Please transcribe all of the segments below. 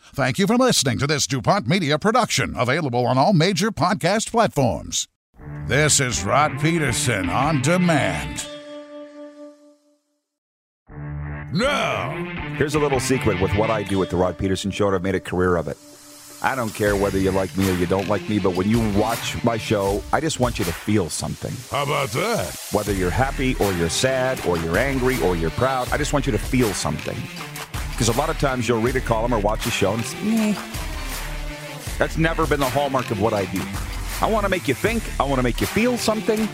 Thank you for listening to this DuPont Media production, available on all major podcast platforms. This is Rod Pedersen on demand. Now, Here's a little secret with what I do at the Rod Pedersen Show, and I've made a career of it. I don't care whether you like me or you don't like me, but when you watch my show, I just want you to feel something. how about that? Whether you're happy or you're sad or you're angry or you're proud, I just want you to feel something. Because a lot of times you'll read a column or watch a show and it's, "Meh." That's never been the hallmark of what I do. I want to make you think, I want to make you feel something,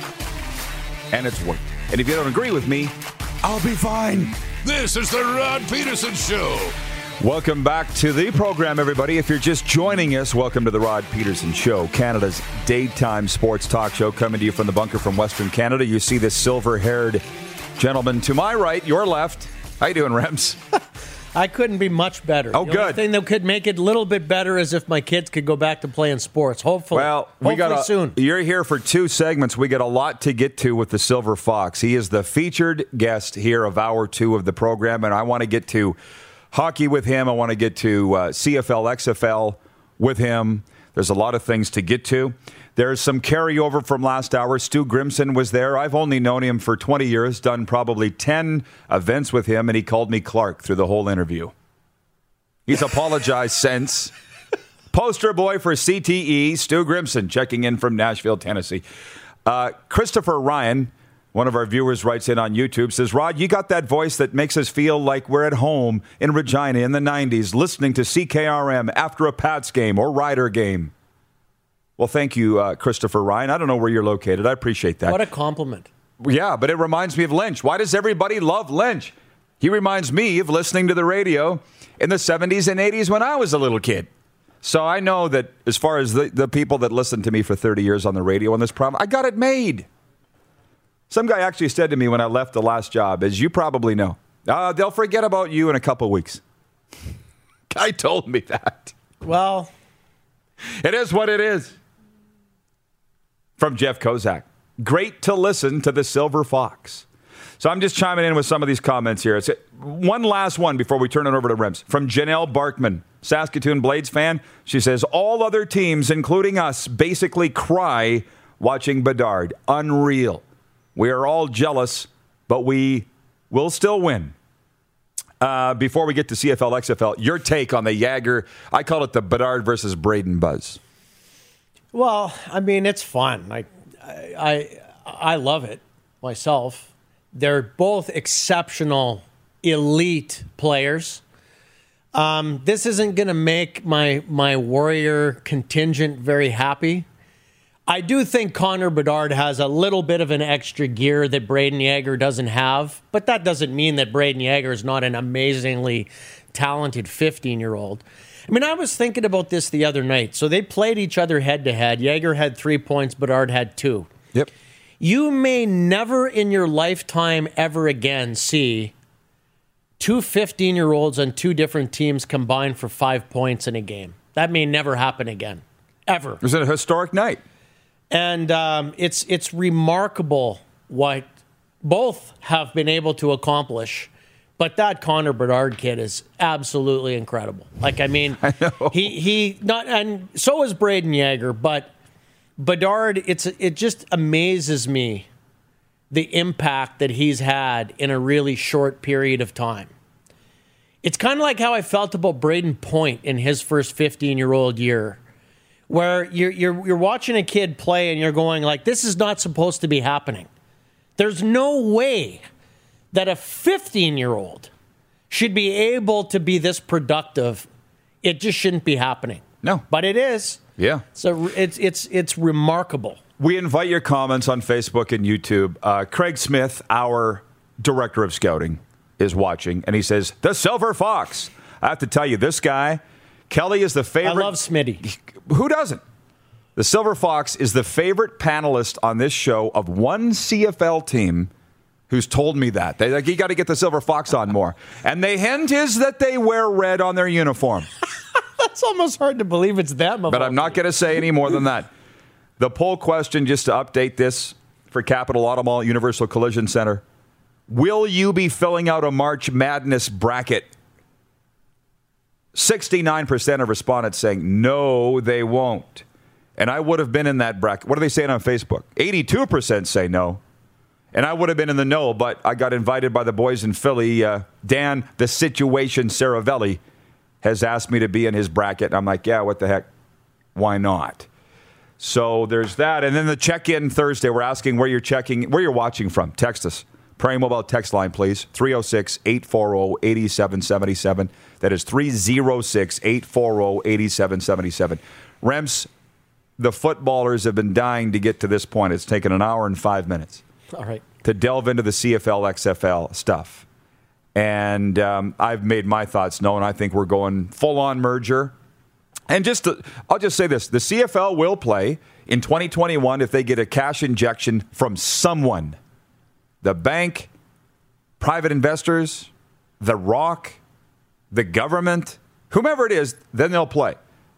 and it's worked. And if you don't agree with me, I'll be fine. This is the Rod Pedersen Show. Welcome back to the program, everybody. If you're just joining us, welcome to the Rod Pedersen Show, Canada's daytime sports talk show, coming to you from the bunker from Western Canada. You see this silver-haired gentleman to my right, your left. How you doing, Rems? I couldn't be much better. Oh, the only good. thing that could make it a little bit better is if my kids could go back to playing sports. Hopefully, Well, we hopefully got a, soon. You're here for two segments. We got a lot to get to with the Silver Fox. He is the featured guest here of hour two of the program, and I want to get to hockey with him. I want to get to uh, CFL, XFL with him. There's a lot of things to get to. There's some carryover from last hour. Stu Grimson was there. I've only known him for 20 years, done probably 10 events with him, and he called me Clark through the whole interview. He's apologized since. Poster boy for CTE, Stu Grimson, checking in from Nashville, Tennessee. Uh, Christopher Ryan, one of our viewers, writes in on YouTube, says, Rod, you got that voice that makes us feel like we're at home in Regina in the 90s, listening to CKRM after a Pats game or Rider game. Well, thank you, uh, Christopher Ryan. I don't know where you're located. I appreciate that. what a compliment. Yeah, but it reminds me of Lynch. Why does everybody love Lynch? He reminds me of listening to the radio in the 70s and 80s when I was a little kid. So I know that as far as the, the people that listened to me for 30 years on the radio on this problem, I got it made. Some guy actually said to me when I left the last job, as you probably know, uh, they'll forget about you in a couple weeks. Guy told me that. Well, It is what it is. From Jeff Kozak. Great to listen to the Silver Fox. So I'm just chiming in with some of these comments here. It's one last one before we turn it over to Rems. From Janelle Barkman, Saskatoon Blades fan. She says, All other teams, including us, basically cry watching Bedard. Unreal. We are all jealous, but we will still win. Uh, before we get to CFL, XFL, your take on the Jagger, I call it the Bedard versus Brayden buzz. Well, I mean, it's fun. Like, I, I, I love it myself. They're both exceptional, elite players. Um, this isn't going to make my my Warrior contingent very happy. I do think Connor Bedard has a little bit of an extra gear that Brayden Yager doesn't have, but that doesn't mean that Brayden Yager is not an amazingly talented 15 year old. I mean, I was thinking about this the other night. So they played each other head to head. Yager had three points, Bedard had two. Yep. You may never in your lifetime ever again see two 15 year olds on two different teams combined for five points in a game. That may never happen again, ever. It was a historic night. And um, it's it's remarkable what both have been able to accomplish. But that Connor Bedard kid is absolutely incredible. Like I mean, I he he not and so is Brayden Yager, but Bedard, it's it just amazes me the impact that he's had in a really short period of time. It's kind of like how I felt about Brayden Point in his first 15 year old year, where you're, you're, you're watching a kid play and you're going like, this is not supposed to be happening. There's no way that a 15 year old should be able to be this productive. It just shouldn't be happening. No. But it is. Yeah. So it's it's it's remarkable. We invite your comments on Facebook and YouTube. Uh, Craig Smith, our director of scouting, is watching, and he says, The Silver Fox. I have to tell you, this guy, Kelly, is the favorite. I love Smitty. Who doesn't? The Silver Fox is the favorite panelist on this show of one CFL team who's told me that. They like, you got to get the Silver Fox on more. And the hint is that they wear red on their uniform. That's almost hard to believe it's them. But I'm not going to say any more than that. The poll question, just to update this for Capital Auto Mall Universal Collision Center Will you be filling out a March Madness bracket? 69% of respondents saying no, they won't. And I would have been in that bracket. What are they saying on Facebook? 82% say no. And I would have been in the know, but I got invited by the boys in Philly. Uh, Dan, the situation Saravelli, has asked me to be in his bracket. And I'm like, yeah, what the heck? Why not? So there's that. And then the check in Thursday, we're asking where you're checking, where you're watching from. Text us. Prairie Mobile text line, please. 306 840 8777. That is 306 840 8777. Rems, the footballers have been dying to get to this point. It's taken an hour and five minutes All right. to delve into the CFL, XFL stuff. And um, I've made my thoughts known. I think we're going full on merger. And just to, I'll just say this the CFL will play in 2021 if they get a cash injection from someone the bank, private investors, the rock, the government, whomever it is, then they'll play.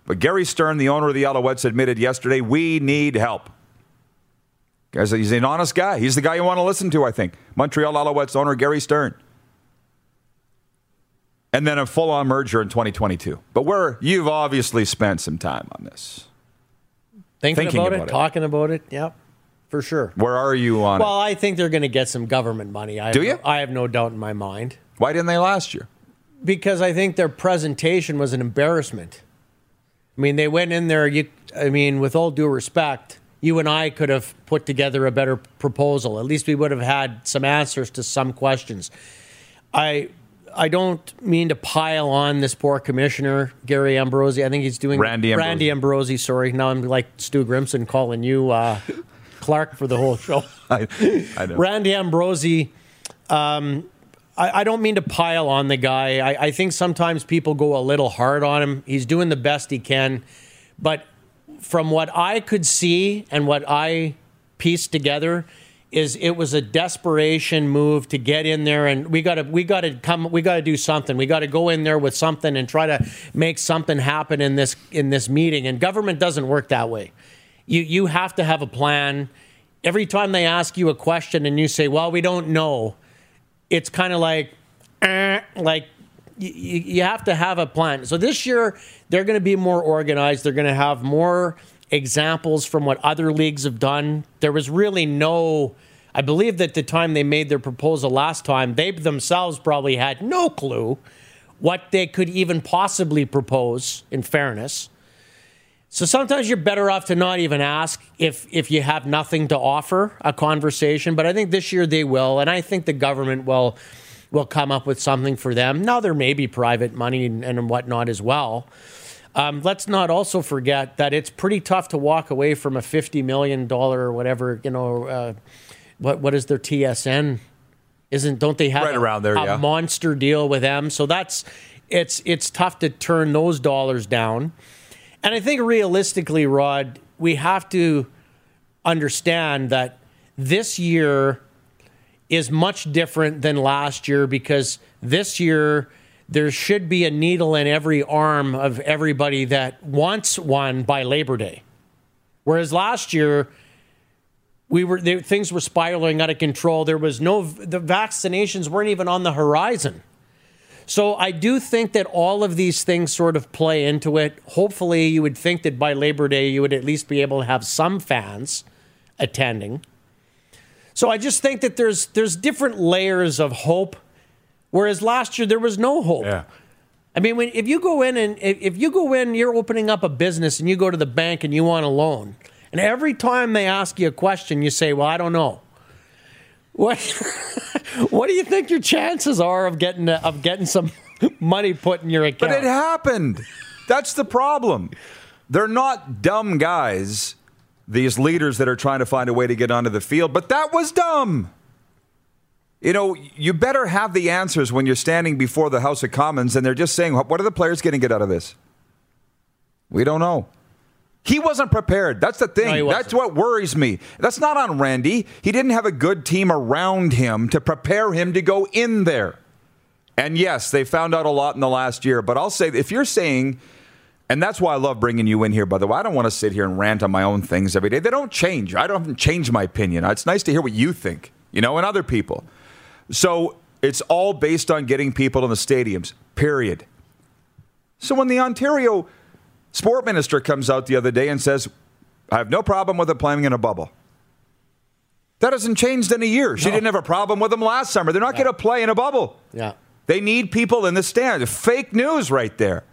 But Gary Stern, the owner of the Alouettes, admitted yesterday we need help. Guys, he's an honest guy. He's the guy you want to listen to, I think. Montreal Alouettes owner Gary Stern. And then a full on merger in 2022. But where you've obviously spent some time on this. Thinking, Thinking about, about it, it. talking about it. Yep, for sure. Where are you on Well, it? I think they're going to get some government money. I Do have you? No, I have no doubt in my mind Why didn't they last year? because I think their presentation was an embarrassment. I mean, they went in there. You, I mean, with all due respect, you and I could have put together a better proposal. At least we would have had some answers to some questions. I. I don't mean to pile on this poor commissioner, Gary Ambrosie. I think he's doing Randy Ambrosie. Randy Ambrosie. Sorry, now I'm like Stu Grimson calling you uh, Clark for the whole show. I, I know. Randy Ambrosie, um, I, I don't mean to pile on the guy. I, I think sometimes people go a little hard on him. He's doing the best he can. But from what I could see and what I pieced together, is it was a desperation move to get in there and we got to we got to come we got to do something. We got to go in there with something and try to make something happen in this in this meeting. And government doesn't work that way. You you have to have a plan. Every time they ask you a question and you say well we don't know it's kind of like eh, like you, you have to have a plan. So this year they're going to be more organized. They're going to have more examples from what other leagues have done. There was really no i believe that the time they made their proposal last time they themselves probably had no clue what they could even possibly propose in fairness. So sometimes you're better off to not even ask if if you have nothing to offer a conversation. But I think this year they will, and I think the government will will come up with something for them. Now there may be private money and, and whatnot as well. Um, let's not also forget that it's pretty tough to walk away from a fifty million dollar or whatever you know. Uh, what what is their TSN? Isn't don't they have Right a, around there, a yeah. monster deal with them? So that's it's it's tough to turn those dollars down. And I think realistically, Rod, we have to understand that this year is much different than last year because this year there should be a needle in every arm of everybody that wants one by Labor Day. Whereas last year, we were they, things were spiraling out of control. There was no the vaccinations weren't even on the horizon. So I do think that all of these things sort of play into it. Hopefully, you would think that by Labor Day you would at least be able to have some fans attending. So I just think that there's there's different layers of hope, whereas last year there was no hope. Yeah. I mean, when, if you go in and if, if you go in, you're opening up a business and you go to the bank and you want a loan, and every time they ask you a question, you say, "Well, I don't know." What What do you think your chances are of getting of getting some money put in your account? But it happened. That's the problem. They're not dumb guys, these leaders that are trying to find a way to get onto the field, but that was dumb. You know, you better have the answers when you're standing before the House of Commons and they're just saying, what are the players going to get out of this? We don't know. He wasn't prepared. That's the thing. No, That's what worries me. That's not on Randy. He didn't have a good team around him to prepare him to go in there. And yes, they found out a lot in the last year. But I'll say, if you're saying, and that's why I love bringing you in here, by the way, I don't want to sit here and rant on my own things every day. They don't change. I don't change my opinion. It's nice to hear what you think, you know, and other people. So it's all based on getting people in the stadiums, period. So when the Ontario sport minister comes out the other day and says, I have no problem with it playing in a bubble. That hasn't changed in a year. She No. didn't have a problem with them last summer. They're not going to play in a bubble. yeah. They need people in the stand. Fake news right there.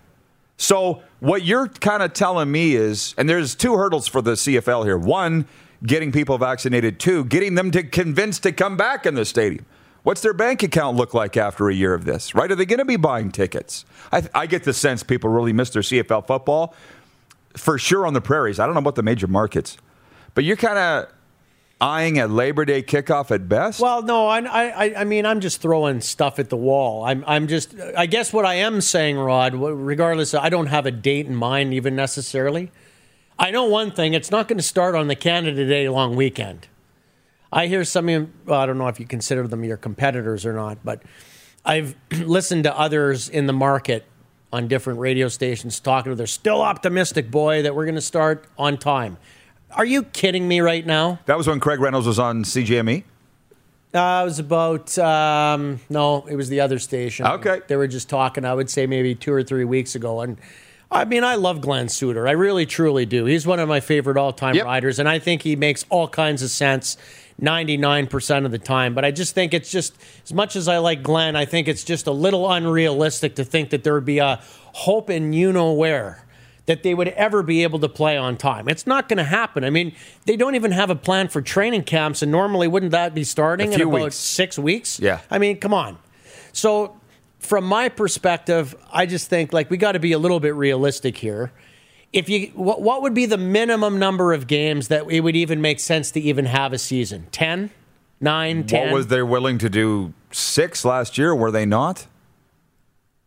So what you're kind of telling me is, and there's two hurdles for the CFL here. One, getting people vaccinated. Two, getting them to convince to come back in the stadium. What's their bank account look like after a year of this? Right? Are they going to be buying tickets? I, I get the sense people really miss their CFL football for sure on the prairies. I don't know about the major markets, but you're kind of eyeing a Labor Day kickoff at best. Well, no, I, I, I mean, I'm just throwing stuff at the wall. I'm, I'm just, I guess what I am saying, Rod, regardless, I don't have a date in mind even necessarily. I know one thing: it's not going to start on the Canada Day long weekend. I hear some, of well, I don't know if you consider them your competitors or not, but I've listened to others in the market on different radio stations talking to. They're still optimistic, boy, that we're going to start on time. Are you kidding me right now? that was when Craig Reynolds was on CJME. Uh, it was about um, no, it was the other station. Okay. they were just talking. I would say maybe two or three weeks ago, and I mean, I love Glen Suitor. I really, truly do. He's one of my favorite all-time Yep. riders, and I think he makes all kinds of sense. 99% of the time. But I just think it's just, as much as I like Glenn, I think it's just a little unrealistic to think that there would be a hope in you know where that they would ever be able to play on time. It's not going to happen. I mean, they don't even have a plan for training camps, and normally wouldn't that be starting in about weeks. six weeks? Yeah. I mean, come on. So, from my perspective, I just think like we got to be a little bit realistic here. If you, what, what would be the minimum number of games that it would even make sense to even have a season? 10, 9, 10? What was they willing to do? Six last year, were they not?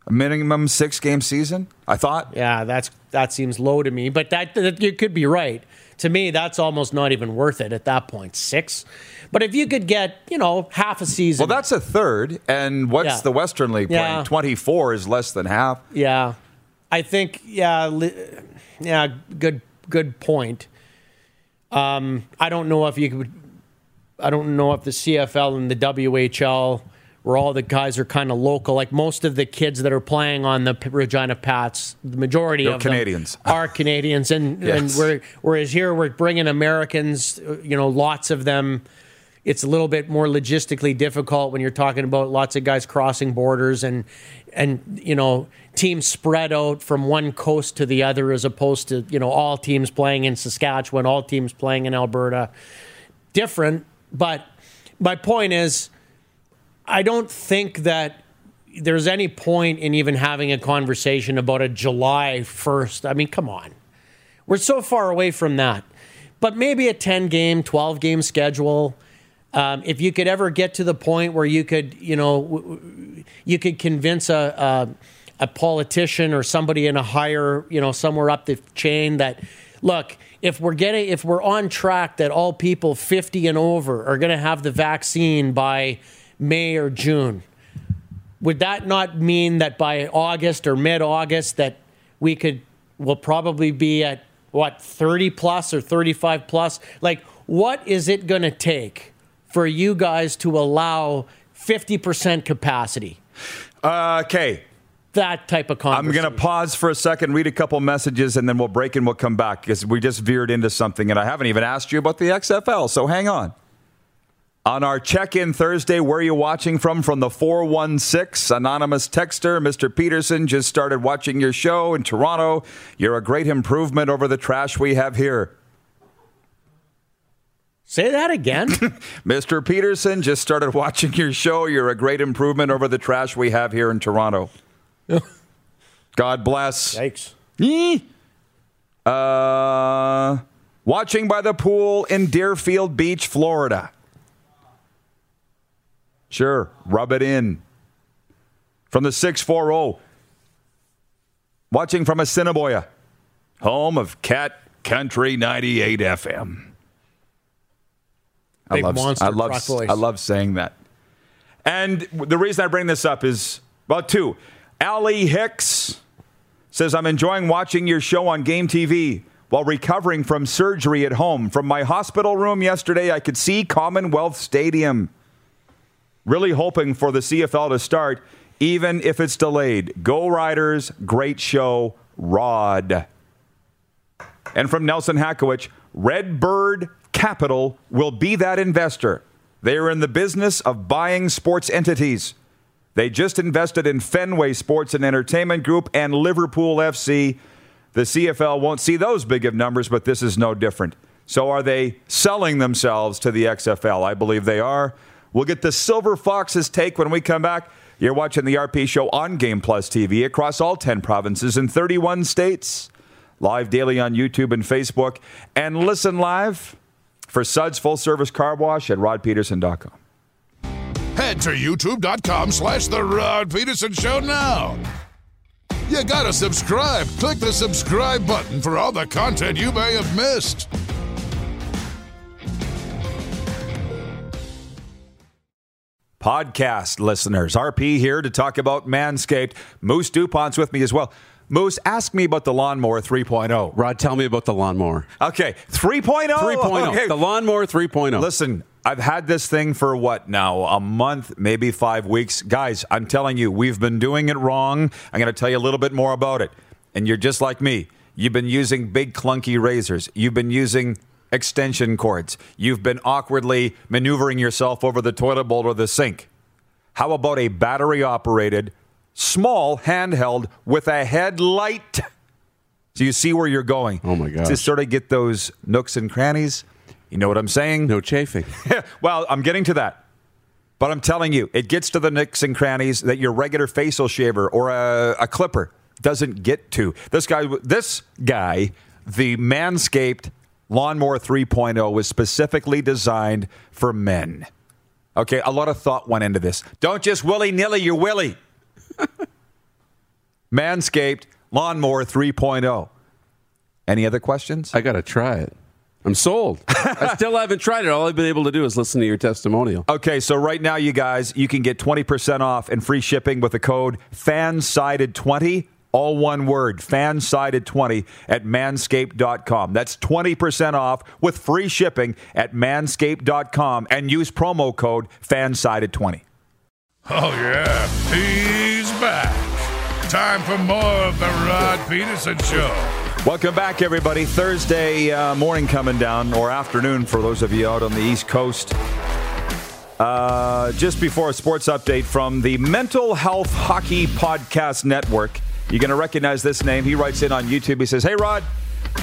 A minimum six game season? I thought. Yeah, that's that seems low to me, but that, that you could be right. To me, that's almost not even worth it at that point. Six, but if you could get you know half a season, Well, that's a third. And what's Yeah. the Western League playing? Yeah. 24 is less than half. yeah. I think yeah, li- yeah, good good point. Um, I don't know if you could. I don't know if the CFL and the WHL, where all the guys are kind of local, like most of the kids that are playing on the P- Regina Pats, the majority They're of them Canadians. are Canadians, and and Yes. we're, whereas here we're bringing Americans, you know, lots of them. It's a little bit more logistically difficult when you're talking about lots of guys crossing borders and and you know teams spread out from one coast to the other as opposed to you know all teams playing in Saskatchewan, all teams playing in Alberta. Different, but my point is I don't think that there's any point in even having a conversation about a July 1st. I mean, come on. We're so far away from that. But maybe a 10 game, 12 game schedule. Um, if you could ever get to the point where you could, you know, w- you could convince a, a, a politician or somebody in a higher, you know, somewhere up the chain that, look, if we're getting if we're on track that all people 50 and over are going to have the vaccine by May or June, would that not mean that by August or mid-August that we could will probably be at what 30 plus or 35 plus? Like what is it going to take for you guys to allow 50% capacity? Uh, okay. That type of conversation. I'm going to pause for a second, read a couple messages, and then we'll break and we'll come back because we just veered into something, and I haven't even asked you about the XFL, so hang on. On our check in Thursday, where are you watching from? From the 416 anonymous texter, Mr. Pedersen just started watching your show in Toronto. You're a great improvement over the trash we have here. Say that again. Mr. Pedersen just started watching your show. You're a great improvement over the trash we have here in Toronto. God bless. Thanks. Uh, watching by the pool in Deerfield Beach, Florida. Sure, rub it in. From the 640. Watching from Assiniboia, home of Cat Country 98 FM. Big I love, I love. I love saying that. And the reason I bring this up is well, two. Allie Hicks says, I'm enjoying watching your show on Game TV while recovering from surgery at home. From my hospital room yesterday, I could see Commonwealth Stadium. Really hoping for the CFL to start, even if it's delayed. Go Riders, great show, Rod. And from Nelson Hakowich, Redbird Capital will be that investor. They are in the business of buying sports entities. They just invested in Fenway Sports and Entertainment Group and Liverpool FC. The CFL won't see those big of numbers, but this is no different. So are they selling themselves to the XFL? I believe they are. We'll get the Silver Foxes take when we come back. You're watching the RP show on Game Plus TV across all 10 provinces and 31 states. Live daily on YouTube and Facebook. And listen live for Suds Full Service Car Wash at rodpedersen.com. Head to youtube.com slash The Rod Pedersen Show now. You gotta subscribe. Click the subscribe button for all the content you may have missed. Podcast listeners. RP here to talk about Manscaped. Moose DuPont's with me as well. Moose, ask me about the lawnmower 3.0. Rod, tell me about the lawnmower. Okay, 3.0. 3.0. Okay. The lawnmower 3.0. Listen, I've had this thing for what now? A month, maybe five weeks. Guys, I'm telling you, we've been doing it wrong. I'm going to tell you a little bit more about it. And you're just like me. You've been using big, clunky razors. You've been using extension cords. You've been awkwardly maneuvering yourself over the toilet bowl or the sink. How about a battery operated, small handheld with a headlight? So you see where you're going. Oh, my God. To sort of get those nooks and crannies. You know what I'm saying? no chafing. well, I'm getting to that. But I'm telling you, it gets to the nicks and crannies that your regular facial shaver or a, a clipper doesn't get to. This guy, this guy, the Manscaped Lawnmower 3.0 was specifically designed for men. Okay, a lot of thought went into this. Don't just willy nilly your willy. Manscaped Lawnmower 3.0. Any other questions? I got to try it. I'm sold. I still haven't tried it. All I've been able to do is listen to your testimonial. Okay, so right now, you guys, you can get 20% off and free shipping with the code FANSIDED20, all one word, FANSIDED20 at manscaped.com. That's 20% off with free shipping at manscaped.com and use promo code FANSIDED20. Oh, yeah, he's back. Time for more of The Rod Pedersen Show. Welcome back, everybody. Thursday uh, morning coming down, or afternoon for those of you out on the East Coast. Uh, just before a sports update from the Mental Health Hockey Podcast Network. You're going to recognize this name. He writes in on YouTube. He says, Hey, Rod,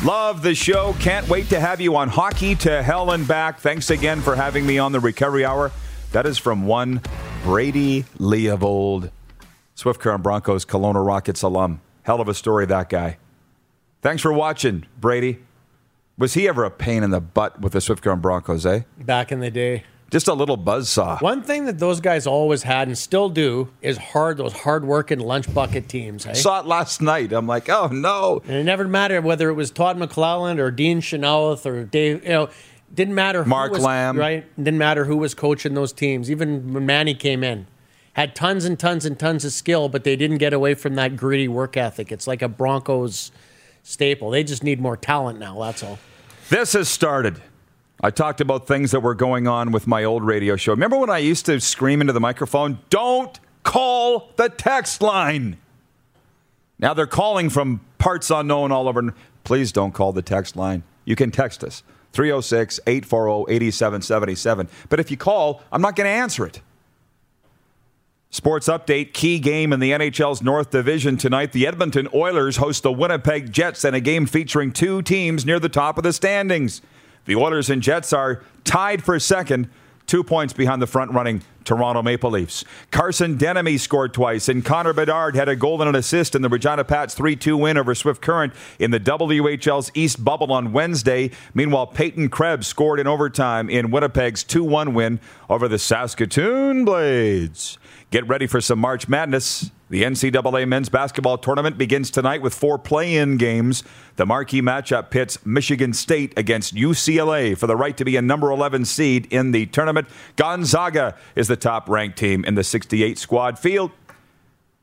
love the show. Can't wait to have you on Hockey to Hell and Back. Thanks again for having me on the Recovery Hour. That is from one Brady Leavold, Swift Current Broncos, Kelowna Rockets alum. Hell of a story, that guy. Thanks for watching, Brady. Was he ever a pain in the butt with the Swift Current Broncos, eh? Back in the day. Just a little buzz saw. One thing that those guys always had and still do is hard those hard working lunch bucket teams. Hey? Saw it last night. I'm like, oh no. And it never mattered whether it was Todd McLellan or Dean Chenoweth or Dave. You know, didn't matter. Who Mark was, Lamb. Right. Didn't matter who was coaching those teams. Even when Manny came in, had tons and tons and tons of skill, but they didn't get away from that gritty work ethic. It's like a Broncos staple. They just need more talent now. That's all. This has started. I talked about things that were going on with my old radio show. Remember when I used to scream into the microphone, don't call the text line? Now they're calling from parts unknown all over. Please don't call the text line. You can text us 306 840 8777. But if you call, I'm not going to answer it. Sports update key game in the NHL's North Division tonight. The Edmonton Oilers host the Winnipeg Jets in a game featuring two teams near the top of the standings. The Oilers and Jets are tied for second, two points behind the front running Toronto Maple Leafs. Carson Denomie scored twice, and Connor Bedard had a goal and an assist in the Regina Pats 3 2 win over Swift Current in the WHL's East Bubble on Wednesday. Meanwhile, Peyton Krebs scored in overtime in Winnipeg's 2 1 win over the Saskatoon Blades. Get ready for some March Madness. The NCAA men's basketball tournament begins tonight with four play in games. The marquee matchup pits Michigan State against UCLA for the right to be a number 11 seed in the tournament. Gonzaga is the top ranked team in the 68 squad field.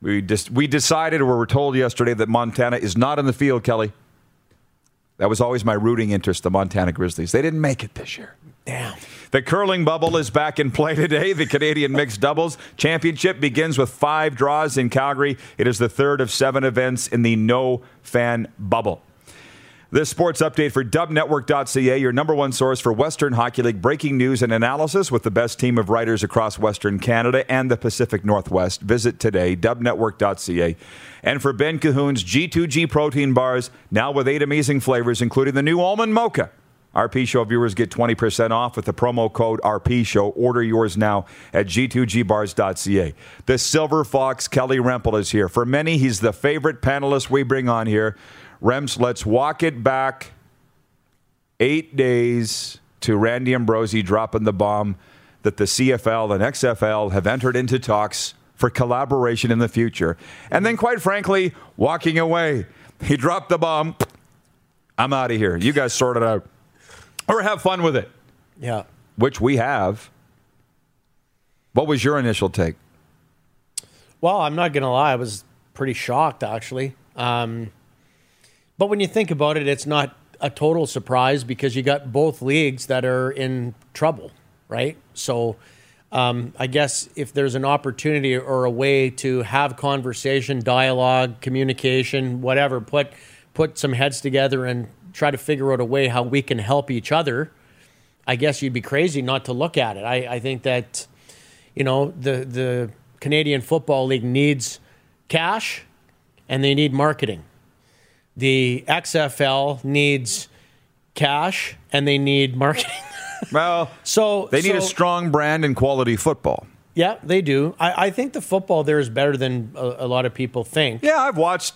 We, we decided, or we were told yesterday, that Montana is not in the field, Kelly. That was always my rooting interest, the Montana Grizzlies. They didn't make it this year. Damn. The curling bubble is back in play today. The Canadian Mixed Doubles Championship begins with five draws in Calgary. It is the third of seven events in the no fan bubble. This sports update for dubnetwork.ca, your number one source for Western Hockey League breaking news and analysis with the best team of writers across Western Canada and the Pacific Northwest. Visit today, dubnetwork.ca. And for Ben Cahoon's G2G protein bars, now with eight amazing flavors, including the new almond mocha. RP Show viewers get 20% off with the promo code RP Show. Order yours now at g2gbars.ca. The Silver Fox, Kelly Remple, is here. For many, he's the favorite panelist we bring on here. Rems, let's walk it back eight days to Randy Ambrosie dropping the bomb that the CFL and XFL have entered into talks for collaboration in the future. And then, quite frankly, walking away. He dropped the bomb. I'm out of here. You guys sort it out or have fun with it, Yeah. which we have. What was your initial take? Well, I'm not going to lie. I was pretty shocked, actually. Um, but when you think about it, it's not a total surprise because you got both leagues that are in trouble, right? So um, I guess if there's an opportunity or a way to have conversation, dialogue, communication, whatever, put put some heads together and try to figure out a way how we can help each other. I guess you'd be crazy not to look at it. I, I think that you know the the Canadian Football League needs cash and they need marketing. The XFL needs cash and they need marketing. Well, so they need a strong brand and quality football. Yeah, they do. I, I think the football there is better than a, a lot of people think. Yeah, I've watched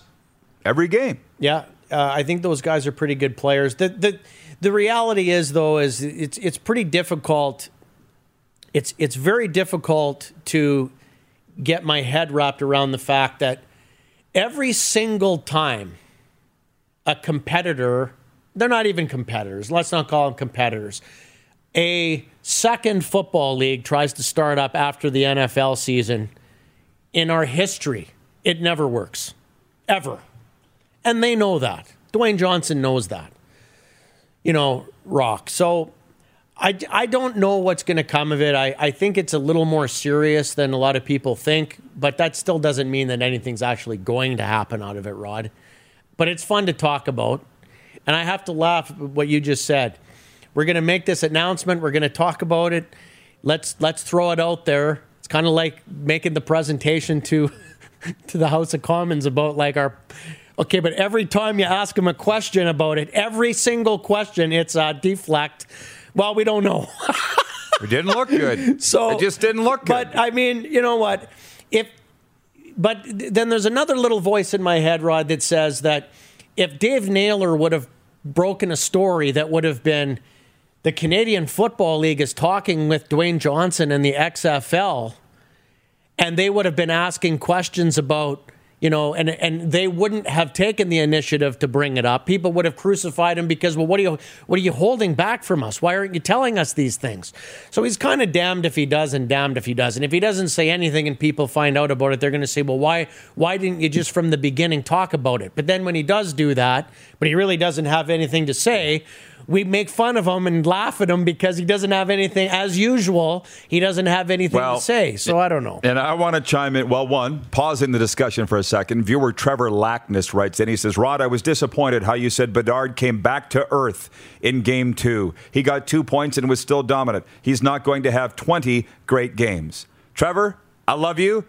every game. Yeah, uh, I think those guys are pretty good players. The the the reality is though is it's it's pretty difficult. It's it's very difficult to get my head wrapped around the fact that every single time a competitor, they're not even competitors. Let's not call them competitors. A second football league tries to start up after the NFL season. In our history, it never works, ever. And they know that. Dwayne Johnson knows that. You know, rock. So I, I don't know what's going to come of it. I, I think it's a little more serious than a lot of people think, but that still doesn't mean that anything's actually going to happen out of it, Rod. But it's fun to talk about. And I have to laugh at what you just said. We're going to make this announcement. We're going to talk about it. Let's let's throw it out there. It's kind of like making the presentation to to the House of Commons about like our okay, but every time you ask them a question about it, every single question, it's a deflect. Well, we don't know. It didn't look good. So it just didn't look good. But I mean, you know what? If but then there's another little voice in my head, Rod, that says that if Dave Naylor would have broken a story that would have been the Canadian Football League is talking with Dwayne Johnson and the XFL, and they would have been asking questions about you know, and and they wouldn't have taken the initiative to bring it up. People would have crucified him because, well, what are you what are you holding back from us? Why aren't you telling us these things? So he's kind of damned if he does and damned if he doesn't. If he doesn't say anything and people find out about it, they're going to say, well, why why didn't you just from the beginning talk about it? But then when he does do that, but he really doesn't have anything to say we make fun of him and laugh at him because he doesn't have anything, as usual, he doesn't have anything well, to say. So I don't know. And I want to chime in. Well, one, pausing the discussion for a second. Viewer Trevor Lackness writes in. He says, Rod, I was disappointed how you said Bedard came back to earth in game two. He got two points and was still dominant. He's not going to have 20 great games. Trevor, I love you.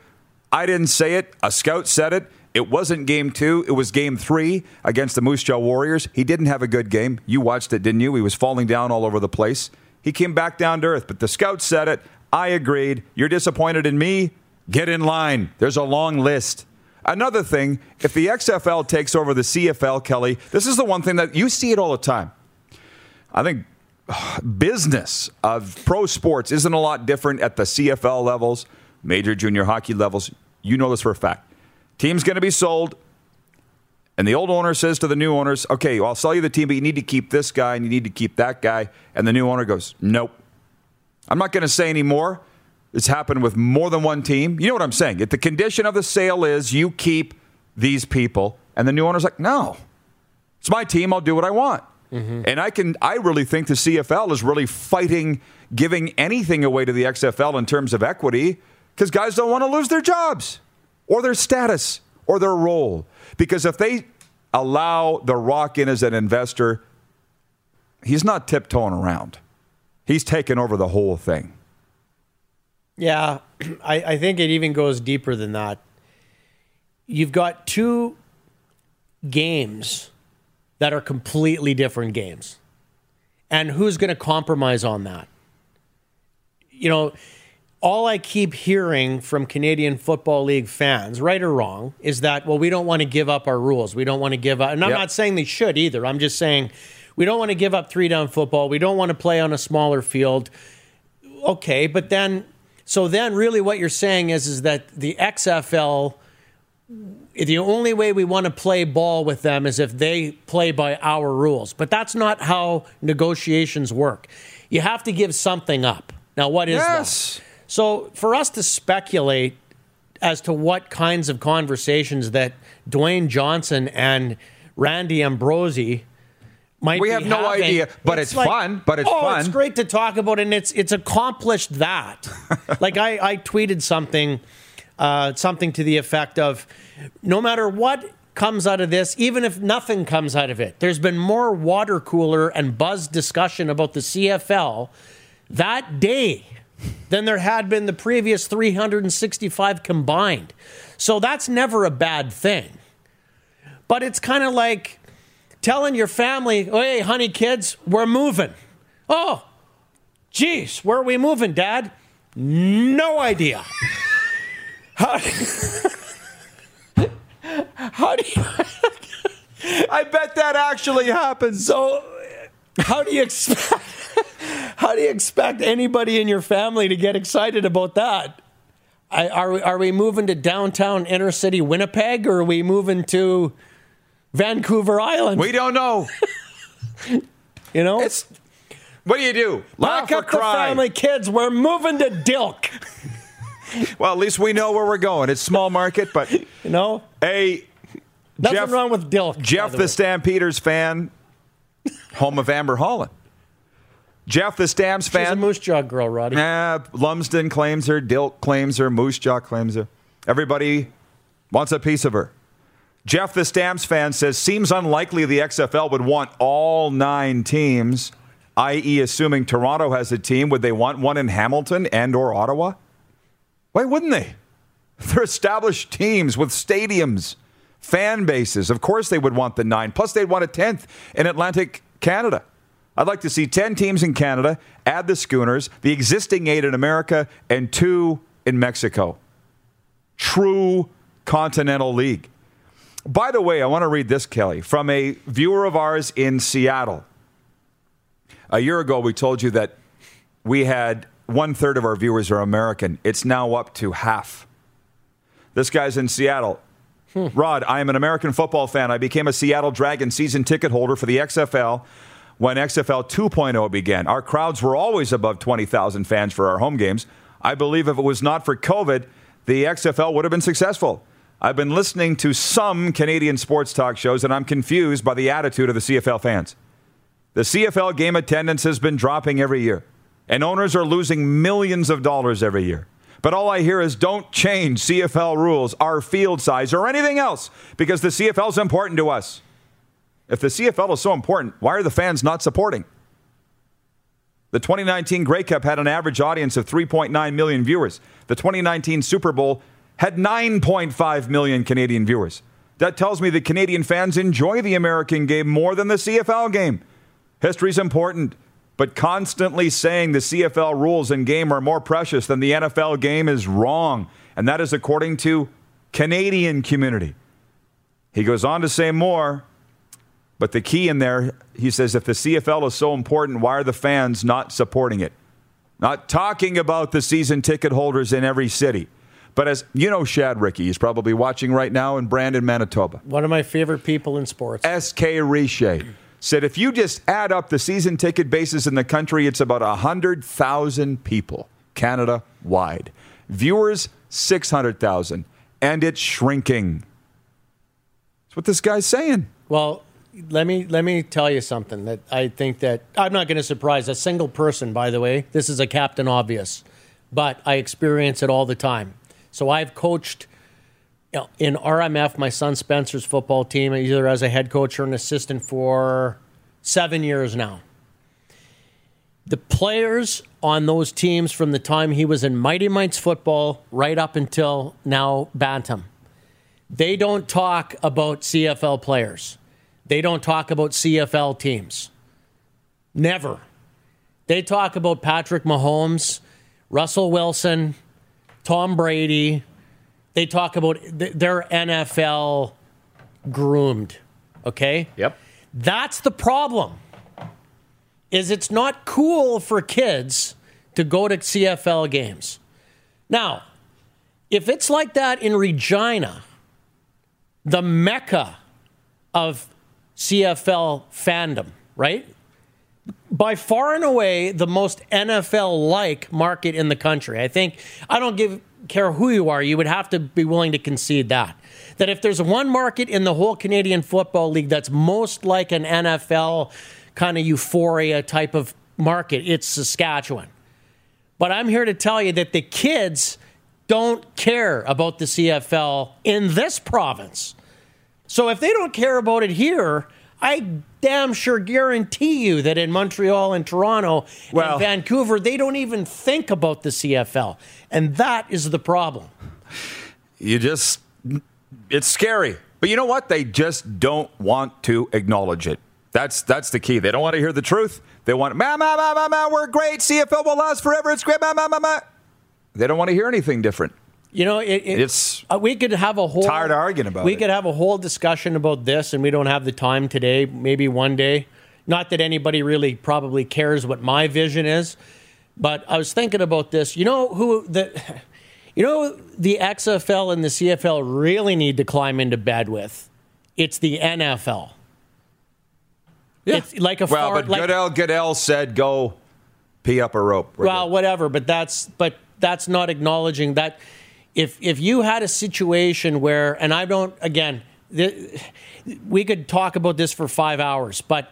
I didn't say it. A scout said it. It wasn't game two, it was game three against the Moose Jaw Warriors. He didn't have a good game. You watched it, didn't you? He was falling down all over the place. He came back down to earth, but the scouts said it. I agreed. You're disappointed in me? Get in line. There's a long list. Another thing, if the XFL takes over the CFL, Kelly, this is the one thing that you see it all the time. I think business of pro sports isn't a lot different at the CFL levels, major junior hockey levels. You know this for a fact. Team's going to be sold. And the old owner says to the new owners, okay, well, I'll sell you the team, but you need to keep this guy and you need to keep that guy. And the new owner goes, nope. I'm not going to say any more. It's happened with more than one team. You know what I'm saying? If the condition of the sale is you keep these people, and the new owner's like, no, it's my team. I'll do what I want. Mm-hmm. And I can, I really think the CFL is really fighting giving anything away to the XFL in terms of equity because guys don't want to lose their jobs or their status or their role. Because if they allow The Rock in as an investor, he's not tiptoeing around. He's taken over the whole thing. Yeah, I, I think it even goes deeper than that. You've got two games that are completely different games. And who's going to compromise on that? You know, all I keep hearing from Canadian Football League fans, right or wrong, is that, well, we don't want to give up our rules. We don't want to give up. And I'm yep. not saying they should either. I'm just saying we don't want to give up three down football. We don't want to play on a smaller field. Okay, but then, so then really what you're saying is, is that the XFL, the only way we want to play ball with them is if they play by our rules. But that's not how negotiations work. You have to give something up. Now, what is yes. that? So for us to speculate as to what kinds of conversations that Dwayne Johnson and Randy Ambrosie might we have having, no idea, but it's, it's like, fun. But it's oh, fun. It's great to talk about, and it's it's accomplished that. like I, I tweeted something, uh, something to the effect of, no matter what comes out of this, even if nothing comes out of it, there's been more water cooler and buzz discussion about the CFL that day than there had been the previous 365 combined. So that's never a bad thing. But it's kind of like telling your family, hey, honey, kids, we're moving. Oh, geez, where are we moving, Dad? No idea. How, how do you. I bet that actually happens. So, how do you expect. How do you expect anybody in your family to get excited about that? I, are, are we moving to downtown inner city Winnipeg or are we moving to Vancouver Island? We don't know. you know? It's, what do you do? Laugh Pack up the family kids. We're moving to Dilke. well, at least we know where we're going. It's small market, but you know, a nothing Jeff, wrong with Dilke. Jeff, the, the Stampeders fan, home of Amber Holland. Jeff, the Stamps fan. She's a Moose Jaw girl, Roddy. Nah, Lumsden claims her, Dilke claims her, Moose Jaw claims her. Everybody wants a piece of her. Jeff, the Stamps fan, says seems unlikely the XFL would want all nine teams, i.e., assuming Toronto has a team. Would they want one in Hamilton and or Ottawa? Why wouldn't they? They're established teams with stadiums, fan bases. Of course, they would want the nine. Plus, they'd want a tenth in Atlantic Canada. I'd like to see 10 teams in Canada, add the Schooners, the existing eight in America, and two in Mexico. True Continental League. By the way, I want to read this, Kelly, from a viewer of ours in Seattle. A year ago, we told you that we had one third of our viewers are American. It's now up to half. This guy's in Seattle. Hmm. Rod, I am an American football fan. I became a Seattle Dragon season ticket holder for the XFL when XFL 2.0 began. Our crowds were always above 20,000 fans for our home games. I believe if it was not for COVID, the XFL would have been successful. I've been listening to some Canadian sports talk shows, and I'm confused by the attitude of the CFL fans. The CFL game attendance has been dropping every year, and owners are losing millions of dollars every year. But all I hear is don't change CFL rules, our field size, or anything else because the CFL is important to us. If the CFL is so important, why are the fans not supporting? The 2019 Grey Cup had an average audience of 3.9 million viewers. The 2019 Super Bowl had 9.5 million Canadian viewers. That tells me that Canadian fans enjoy the American game more than the CFL game. History's important, but constantly saying the CFL rules and game are more precious than the NFL game is wrong, and that is according to Canadian community. He goes on to say more, but the key in there, he says, if the CFL is so important, why are the fans not supporting it? Not talking about the season ticket holders in every city. But as you know, Shad Ricky, he's probably watching right now in Brandon, Manitoba. One of my favorite people in sports. S.K. Riche said if you just add up the season ticket bases in the country, it's about 100,000 people, Canada wide. Viewers, 600,000. And it's shrinking. That's what this guy's saying. Well, let me let me tell you something that I think that I'm not going to surprise a single person. By the way, this is a captain obvious, but I experience it all the time. So I've coached in RMF, my son Spencer's football team, either as a head coach or an assistant for seven years now. The players on those teams from the time he was in Mighty Mites football right up until now Bantam, they don't talk about CFL players. They don't talk about CFL teams. Never. They talk about Patrick Mahomes, Russell Wilson, Tom Brady. They talk about their NFL groomed. Okay? Yep. That's the problem. Is it's not cool for kids to go to CFL games. Now, if it's like that in Regina, the mecca of CFL fandom, right? By far and away the most NFL like market in the country. I think I don't give care who you are, you would have to be willing to concede that. That if there's one market in the whole Canadian Football League that's most like an NFL kind of euphoria type of market, it's Saskatchewan. But I'm here to tell you that the kids don't care about the CFL in this province. So if they don't care about it here, I damn sure guarantee you that in Montreal and Toronto Well- and Vancouver, they don't even think about the CFL. And that is the problem. You just, it's scary. But you know what? They just don't want to acknowledge it. That's that's the key. They don't want to hear the truth. They want, ma, ma, ma, ma, ma, we're great. CFL will last forever. It's great. Ma, ma, ma, ma. They don't want to hear anything different. You know, it, it- It's- uh, we could have a whole Tired arguing about We it. could have a whole discussion about this, and we don't have the time today. Maybe one day. Not that anybody really probably cares what my vision is, but I was thinking about this. You know who the, you know the XFL and the CFL really need to climb into bed with. It's the NFL. Yeah. It's like a well, far, but like, Goodell Goodell said go pee up a rope. We're well, good. whatever, but that's but that's not acknowledging that if if you had a situation where and I don't again th- we could talk about this for 5 hours, but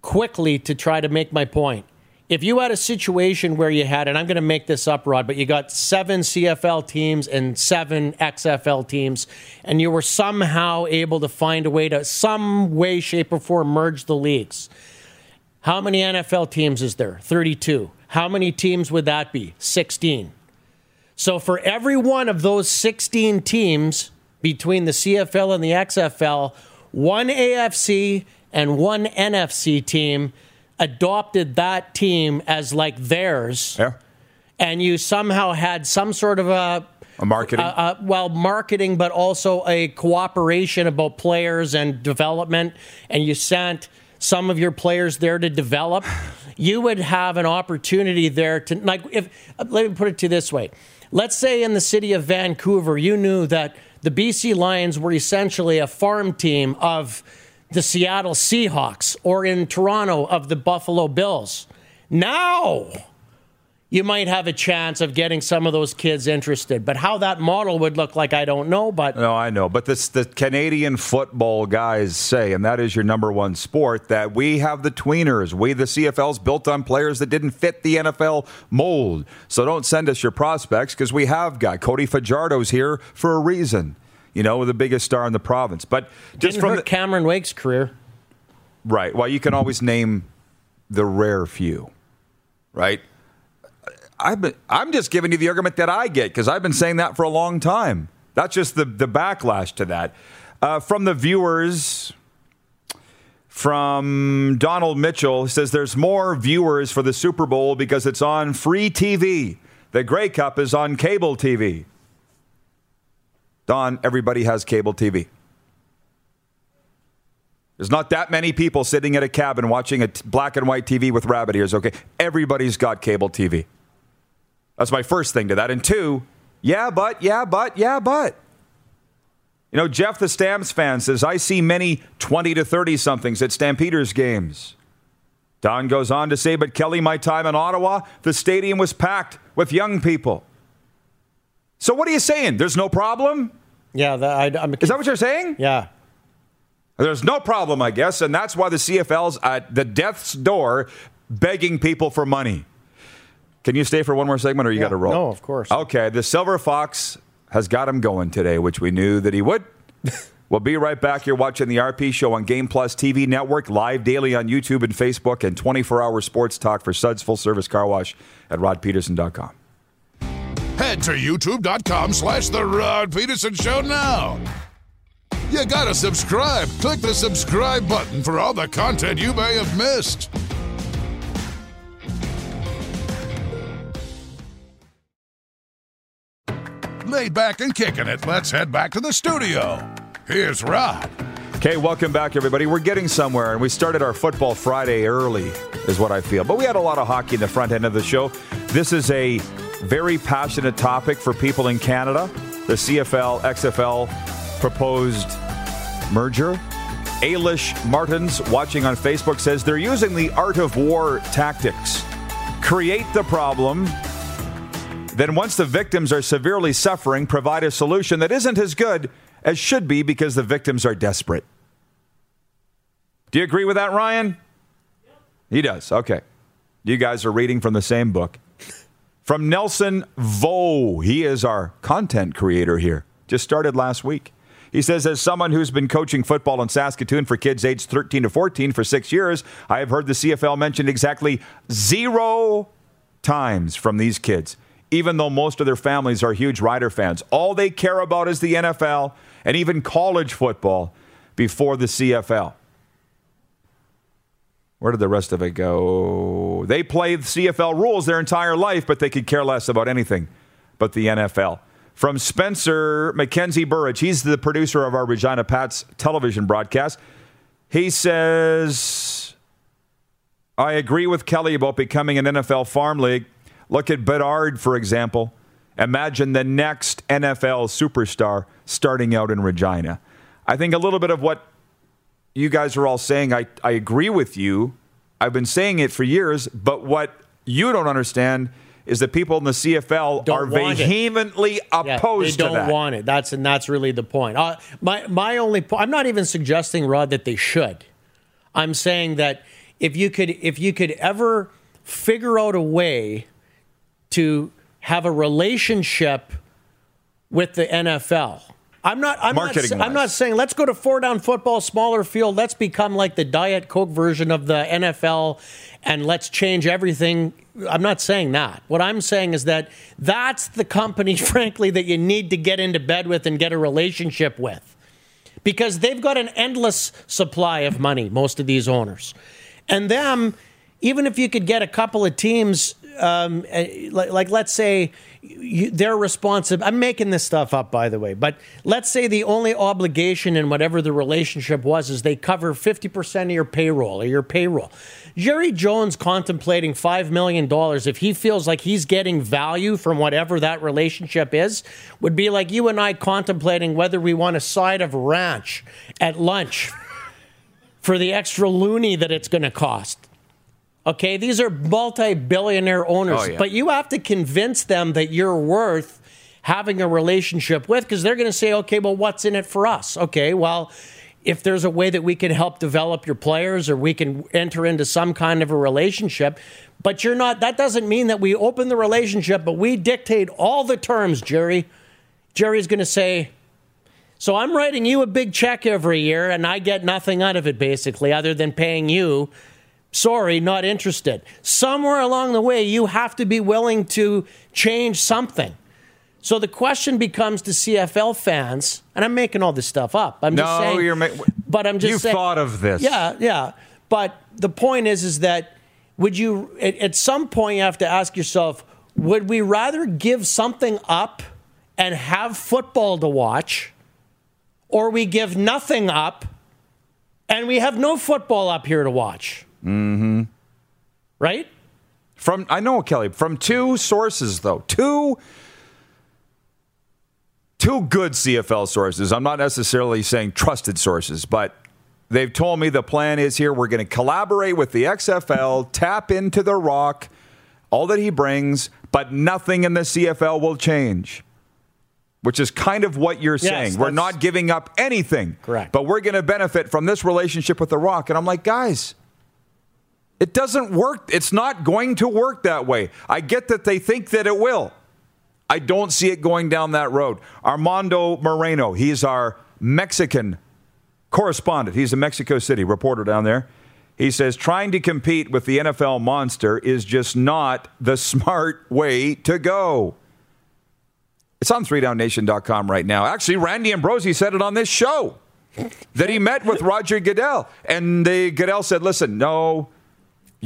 quickly to try to make my point. If you had a situation where you had, and I'm going to make this up, Rod, but you got seven CFL teams and seven XFL teams, and you were somehow able to find a way to, some way, shape, or form, merge the leagues. How many NFL teams is there? 32. How many teams would that be? 16. So for every one of those 16 teams between the CFL and the XFL, one AFC and one NFC team adopted that team as like theirs. Yeah. And you somehow had some sort of a A marketing. uh, uh, well, marketing, but also a cooperation about players and development. And you sent some of your players there to develop. you would have an opportunity there to like if let me put it to you this way. Let's say in the city of Vancouver, you knew that the BC Lions were essentially a farm team of the Seattle Seahawks or in Toronto of the Buffalo Bills. Now, you might have a chance of getting some of those kids interested. But how that model would look like, I don't know. But no, I know. But this the Canadian football guys say, and that is your number one sport, that we have the tweeners. We the CFL's built on players that didn't fit the NFL mold. So don't send us your prospects because we have got Cody Fajardo's here for a reason. You know, the biggest star in the province. But just didn't from hurt the, Cameron Wake's career. right. Well, you can always name the rare few, right? I've been, I'm just giving you the argument that I get because I've been saying that for a long time. That's just the, the backlash to that. Uh, from the viewers, from Donald Mitchell, he says there's more viewers for the Super Bowl because it's on free TV. The Grey Cup is on cable TV. Don, everybody has cable TV. There's not that many people sitting at a cabin watching a t- black and white TV with rabbit ears, okay? Everybody's got cable TV. That's my first thing to that. And two, yeah, but, yeah, but, yeah, but. You know, Jeff the Stamps fan says, I see many 20 to 30 somethings at Stampeders games. Don goes on to say, but Kelly, my time in Ottawa, the stadium was packed with young people. So what are you saying? There's no problem? Yeah, that, I, I'm. Is that what you're saying? Yeah. There's no problem, I guess, and that's why the CFL's at the death's door begging people for money. Can you stay for one more segment or you Yeah. got to roll? No, of course. Okay, the Silver Fox has got him going today, which we knew that he would. we'll be right back. You're watching the RP Show on Game Plus TV Network, live daily on YouTube and Facebook, and 24 hour sports talk for Suds Full Service Car Wash at rodpedersen.com. Head to youtube.com slash The Rod Pedersen Show now. You gotta subscribe. Click the subscribe button for all the content you may have missed. Laid back and kicking it, let's head back to the studio. Here's Rod. Okay, welcome back, everybody. We're getting somewhere, and we started our Football Friday early, is what I feel. But we had a lot of hockey in the front end of the show. This is a very passionate topic for people in Canada. The CFL XFL proposed merger. Ailish Martins, watching on Facebook, says they're using the art of war tactics. Create the problem, then once the victims are severely suffering, provide a solution that isn't as good as should be because the victims are desperate. Do you agree with that, Ryan? He does. Okay. You guys are reading from the same book. From Nelson Vo. He is our content creator here. Just started last week. He says, as someone who's been coaching football in Saskatoon for kids aged 13 to 14 for six years, I have heard the CFL mentioned exactly zero times from these kids, even though most of their families are huge Rider fans. All they care about is the NFL and even college football before the CFL. Where did the rest of it go? They play CFL rules their entire life, but they could care less about anything but the NFL. From Spencer Mackenzie Burridge, he's the producer of our Regina Pats television broadcast. He says, I agree with Kelly about becoming an NFL farm league. Look at Bedard, for example. Imagine the next NFL superstar starting out in Regina. I think a little bit of what you guys are all saying, I, I agree with you. I've been saying it for years, but what you don't understand is that people in the CFL Don't are want it. vehemently Yeah, opposed they don't want it. That's and that's really the point. Uh, my my only po- I'm not even suggesting Rod that they should. I'm saying that if you could if you could ever figure out a way to have a relationship with the NFL. I'm not. I'm not. I'm not saying let's go to four down football, smaller field. Let's become like the Diet Coke version of the NFL, and let's change everything. I'm not saying that. What I'm saying is that that's the company, frankly, that you need to get into bed with and get a relationship with because they've got an endless supply of money, most of these owners. And them, even if you could get a couple of teams um, eh, like, like let's say you, they're responsible. I'm making this stuff up, by the way, but let's say the only obligation in whatever the relationship was is they cover 50% of your payroll or your payroll. Jerry Jones contemplating $5 million, if he feels like he's getting value from whatever that relationship is, would be like you and I contemplating whether we want a side of ranch at lunch for the extra loony that it's going to cost. Okay, these are multi billionaire owners, Oh, yeah. but you have to convince them that you're worth having a relationship with because they're going to say, okay, well, what's in it for us? Okay, well, if there's a way that we can help develop your players or we can enter into some kind of a relationship, but you're not, that doesn't mean that we open the relationship, but we dictate all the terms, Jerry. Jerry's going to say, so I'm writing you a big check every year and I get nothing out of it basically other than paying you. Sorry, not interested. Somewhere along the way, you have to be willing to change something. So the question becomes to CFL fans, and I'm making all this stuff up. I'm just No, saying. you're ma- but I'm just You've saying. thought of this. Yeah, yeah. But the point is, is that would you at, at some point you have to ask yourself, would we rather give something up and have football to watch, or we give nothing up and we have no football up here to watch? Mm-hmm. Right? From I know Kelly from two sources though, two two good CFL sources. I'm not necessarily saying trusted sources, but they've told me the plan is here. We're going to collaborate with the XFL, tap into the Rock, all that he brings, but nothing in the CFL will change. Which is kind of what you're Yes, saying. We're not giving up anything. Correct. But we're going to benefit from this relationship with The Rock. And I'm like, guys, it doesn't work. It's not going to work that way. I get that they think that it will. I don't see it going down that road. Armando Moreno, he's our Mexican correspondent. He's a Mexico City reporter down there. He says trying to compete with the NFL monster is just not the smart way to go. It's on 3downnation.com right now. Actually, Randy Ambrosie said it on this show that he met with Roger Goodell. And the Goodell said, listen, no,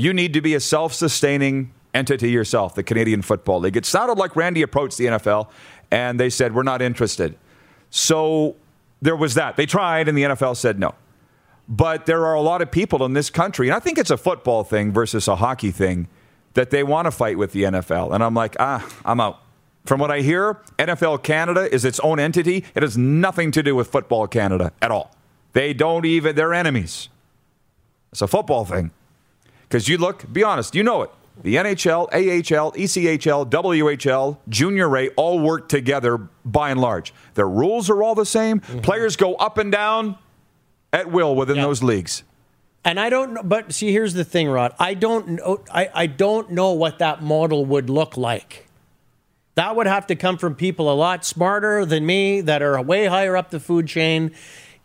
you need to be a self sustaining entity yourself, the Canadian Football League. It sounded like Randy approached the NFL and they said, we're not interested. So there was that. They tried and the NFL said no. But there are a lot of people in this country, and I think it's a football thing versus a hockey thing, that they want to fight with the NFL. And I'm like, ah, I'm out. From what I hear, NFL Canada is its own entity. It has nothing to do with Football Canada at all. They don't even, they're enemies. It's a football thing. Because you look, be honest, you know it. The NHL, AHL, ECHL, WHL, Junior A all work together by and large. Their rules are all the same. Mm-hmm. Players go up and down at will within Yeah. those leagues. And I don't know, but see, here's the thing, Rod. I don't know. Oh, I, I don't know what that model would look like. That would have to come from people a lot smarter than me that are way higher up the food chain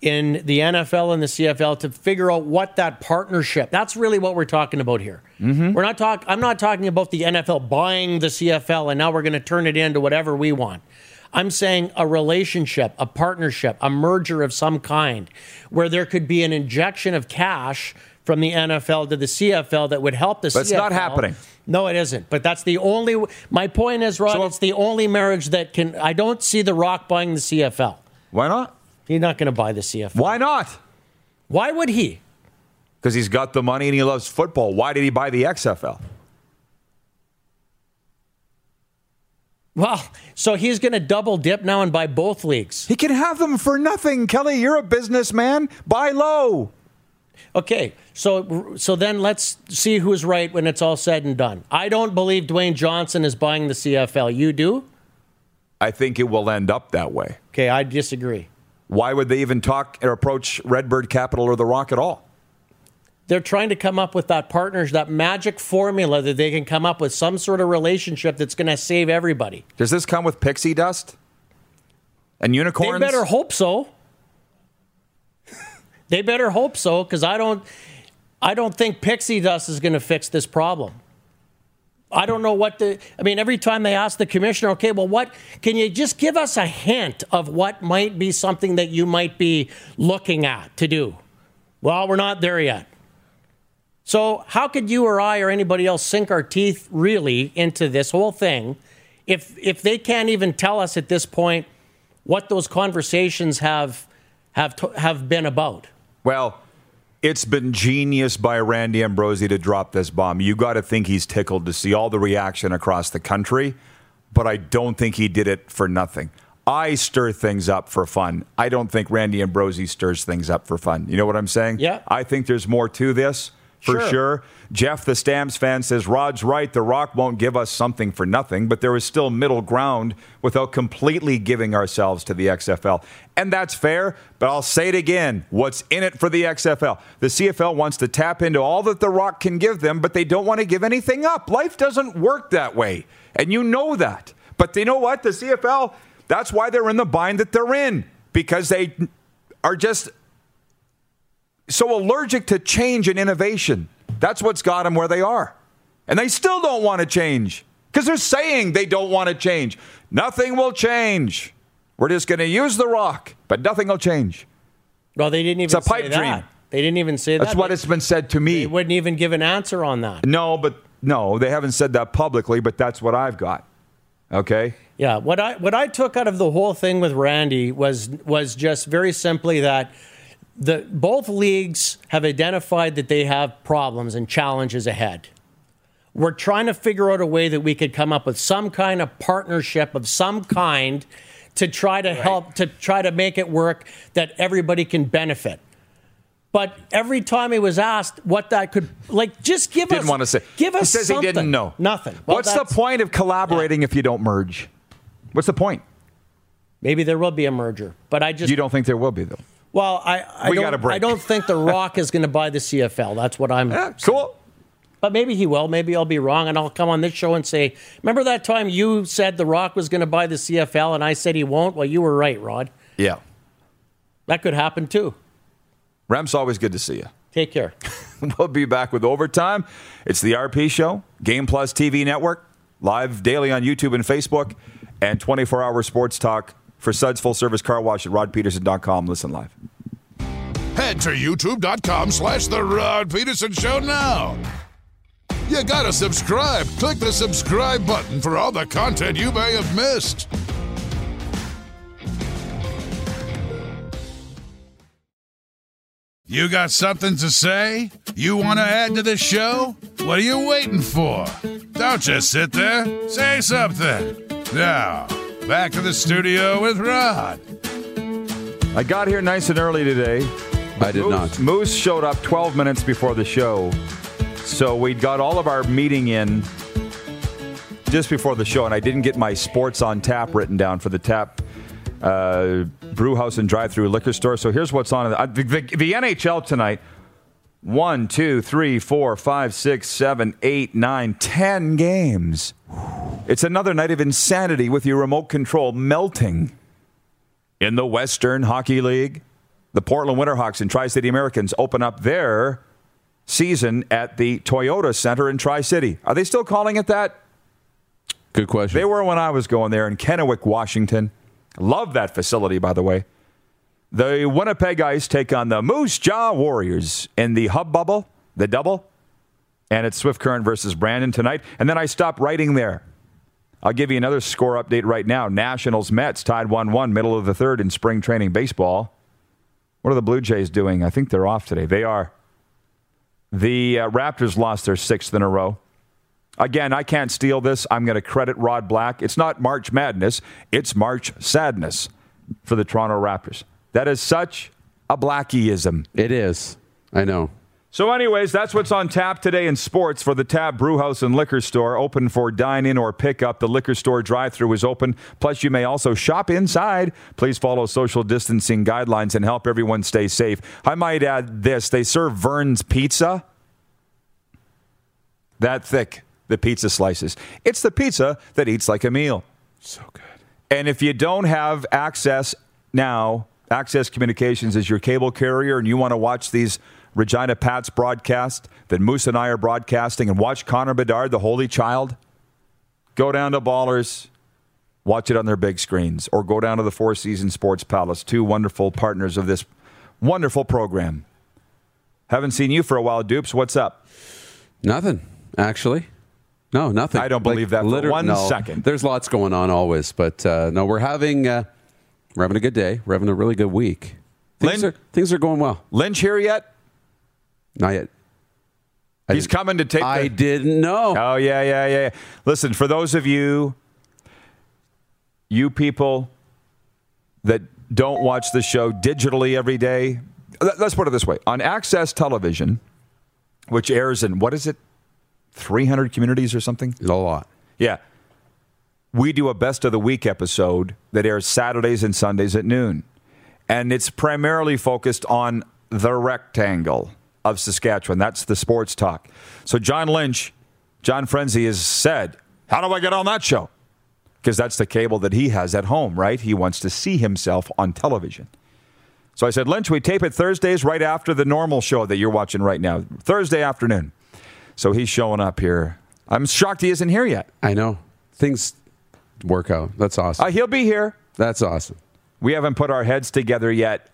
in the NFL and the CFL to figure out what that partnership. That's really what we're talking about here. Mm-hmm. We're not talking. I'm not talking about the NFL buying the CFL and now we're going to turn it into whatever we want. I'm saying a relationship, a partnership, a merger of some kind, where there could be an injection of cash from the NFL to the CFL that would help the CFL. But it's not happening. No, it isn't. But that's the only. My point is, Rod, So- it's the only marriage that can. I don't see The Rock buying the CFL. Why not? He's not going to buy the CFL. Why not? Why would he? Because he's got the money and he loves football. Why did he buy the XFL? Well, so he's going to double dip now and buy both leagues. He can have them for nothing. Kelly, you're a businessman. Buy low. Okay, so so then let's see who's right when it's all said and done. I don't believe Dwayne Johnson is buying the CFL. You do? I think it will end up that way. Okay, I disagree. Why would they even talk or approach Redbird Capital or The Rock at all? They're trying to come up with that partners, that magic formula that they can come up with some sort of relationship that's going to save everybody. Does this come with pixie dust and unicorns? They better hope so. they better hope so because I don't, I don't think pixie dust is going to fix this problem. I don't know what the. I mean, every time they ask the commissioner, okay, well, what can you just give us a hint of what might be something that you might be looking at to do? Well, we're not there yet. So, how could you or I or anybody else sink our teeth really into this whole thing if if they can't even tell us at this point what those conversations have have have been about? Well, it's been genius by Randy Ambrosie to drop this bomb. You got to think he's tickled to see all the reaction across the country, but I don't think he did it for nothing. I stir things up for fun. I don't think Randy Ambrosie stirs things up for fun. You know what I'm saying? Yeah. I think there's more to this for Sure. sure. Jeff, the Stamps fan, says Rod's right. The Rock won't give us something for nothing, but there is still middle ground without completely giving ourselves to the XFL. And that's fair, but I'll say it again. What's in it for the XFL? The CFL wants to tap into all that The Rock can give them, but they don't want to give anything up. Life doesn't work that way. And you know that. But you know what? The CFL, that's why they're in the bind that they're in, because they are just so allergic to change and innovation. That's what's got them where they are. And they still don't want to change because they're saying they don't want to change. Nothing will change. We're just going to use the rock, but nothing will change. Well, they didn't even it's a pipe say dream. that. They didn't even say That's that. That's what They- it's been said to me. They wouldn't even give an answer on that. No, but no, they haven't said that publicly, but that's what I've got. Okay? Yeah, what I what I took out of the whole thing with Randy was was just very simply that the both leagues have identified that they have problems and challenges ahead. We're trying to figure out a way that we could come up with some kind of partnership of some kind to try to help to try to make it work that everybody can benefit. But every time he was asked what that could like, just give Didn't us want to say. give us he says something. he didn't know. Nothing. Well, What's the point of collaborating if you don't merge? What's the point? Maybe there will be a merger, but I just You don't think there will be, though. Well, I, I We don't. got a break. I don't think The Rock is going to buy the CFL. That's what I'm. Yeah, cool. But maybe he will. Maybe I'll be wrong, and I'll come on this show and say, "Remember that time you said The Rock was going to buy the CFL, and I said he won't." Well, you were right, Rod. Yeah. That could happen too. Rem's always good to see you. Take care. We'll be back with overtime. It's the RP Show, Game Plus TV Network, live daily on YouTube and Facebook, and 24 hour sports talk for Suds Full Service Car Wash at rodpedersen.com. Listen live. Head to youtube.com slash The Rod Pedersen Show now. You gotta subscribe. Click the subscribe button for all the content you may have missed. You got something to say? You want to add to the show? What are you waiting for? Don't just sit there. Say something. Now, back to the studio with Rod. I got here nice and early today. I did Moose, not. Moose showed up 12 minutes before the show. So we got all of our meeting in just before the show, and I didn't get my sports on tap written down for the tap uh, brew house and drive through liquor store. So here's what's on uh, the, the, the NHL tonight. One, two, three, four, five, six, seven, eight, nine, ten games. It's another night of insanity with your remote control melting. In the Western Hockey League, the Portland Winterhawks and Tri City Americans open up their season at the Toyota Center in Tri City. Are they still calling it that? Good question. They were when I was going there in Kennewick, Washington. Love that facility, by the way. The Winnipeg Ice take on the Moose Jaw Warriors in the Hub Bubble, the double, and it's Swift Current versus Brandon tonight. And then I stopped writing there. I'll give you another score update right now. Nationals Mets tied 1 1, middle of the third in spring training baseball. What are the Blue Jays doing? I think they're off today. They are. The uh, Raptors lost their sixth in a row. Again, I can't steal this. I'm going to credit Rod Black. It's not March Madness, it's March Sadness for the Toronto Raptors. That is such a Blackieism. it is. I know. So, anyways, that's what's on tap today in sports for the Tab Brewhouse and Liquor Store. Open for dine in or pick up. The liquor store drive through is open. Plus, you may also shop inside. Please follow social distancing guidelines and help everyone stay safe. I might add this they serve Vern's Pizza. That thick, the pizza slices. It's the pizza that eats like a meal. So good. And if you don't have access now, Access Communications is your cable carrier, and you want to watch these Regina Pats broadcast that Moose and I are broadcasting and watch Connor Bedard, the Holy Child, go down to Ballers, watch it on their big screens, or go down to the Four Seasons Sports Palace, two wonderful partners of this wonderful program. Haven't seen you for a while, Dupes. What's up? Nothing, actually. No, nothing. I don't believe that for liter- one no. second. There's lots going on always, but uh, no, we're having uh, we're having a good day. We're having a really good week. Things Lynn- are things are going well. Lynch here yet? Not yet. I He's coming to take. I the, didn't know. Oh yeah, yeah, yeah. Listen, for those of you, you people that don't watch the show digitally every day, let- let's put it this way: on Access Television, which airs in what is it, 300 communities or something? A lot. Yeah. We do a best of the week episode that airs Saturdays and Sundays at noon. And it's primarily focused on the rectangle of Saskatchewan. That's the sports talk. So John Lynch, John Frenzy has said, How do I get on that show? Because that's the cable that he has at home, right? He wants to see himself on television. So I said, Lynch, we tape it Thursdays right after the normal show that you're watching right now, Thursday afternoon. So he's showing up here. I'm shocked he isn't here yet. I know things work out. That's awesome. Uh, he'll be here. That's awesome. We haven't put our heads together yet,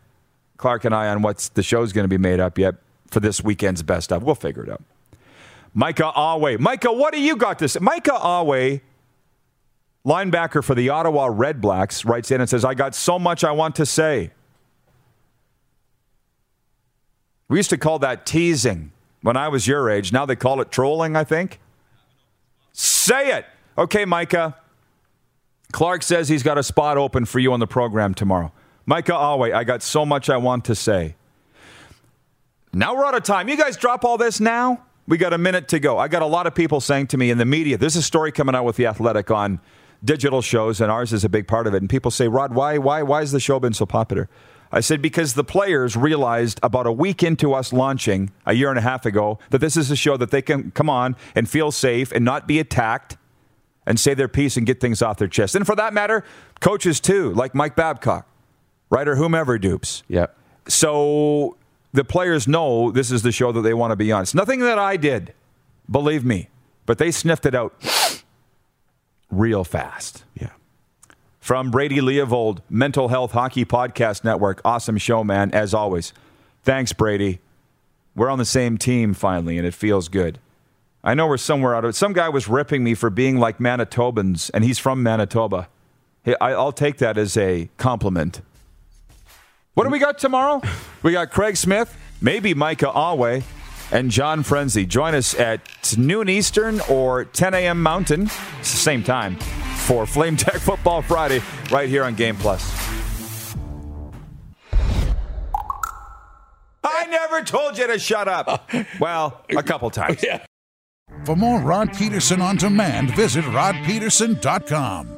Clark and I, on what the show's going to be made up yet for this weekend's best of. We'll figure it out. Micah Awe. Micah, what do you got to say? Micah Awe, linebacker for the Ottawa Red Blacks, writes in and says, I got so much I want to say. We used to call that teasing when I was your age. Now they call it trolling, I think. Say it. Okay, Micah. Clark says he's got a spot open for you on the program tomorrow. Micah Awe, I got so much I want to say. Now we're out of time. You guys drop all this now? We got a minute to go. I got a lot of people saying to me in the media, there's a story coming out with The Athletic on digital shows, and ours is a big part of it. And people say, Rod, why, why, why has the show been so popular? I said, because the players realized about a week into us launching a year and a half ago that this is a show that they can come on and feel safe and not be attacked and say their piece and get things off their chest. And for that matter, coaches too, like Mike Babcock, right, or whomever dupes. Yeah. So the players know this is the show that they want to be on. It's nothing that I did, believe me, but they sniffed it out real fast. Yeah. From Brady Leavold, Mental Health Hockey Podcast Network. Awesome show, man, as always. Thanks, Brady. We're on the same team finally, and it feels good. I know we're somewhere out of it. Some guy was ripping me for being like Manitobans, and he's from Manitoba. Hey, I- I'll take that as a compliment. What do we got tomorrow? We got Craig Smith, maybe Micah Awe, and John Frenzy. Join us at noon Eastern or 10 a.m. Mountain. It's the same time for Flame Tech Football Friday right here on Game Plus. I never told you to shut up. Well, a couple times. Yeah. For more Rod Pedersen on demand, visit rodpedersen.com.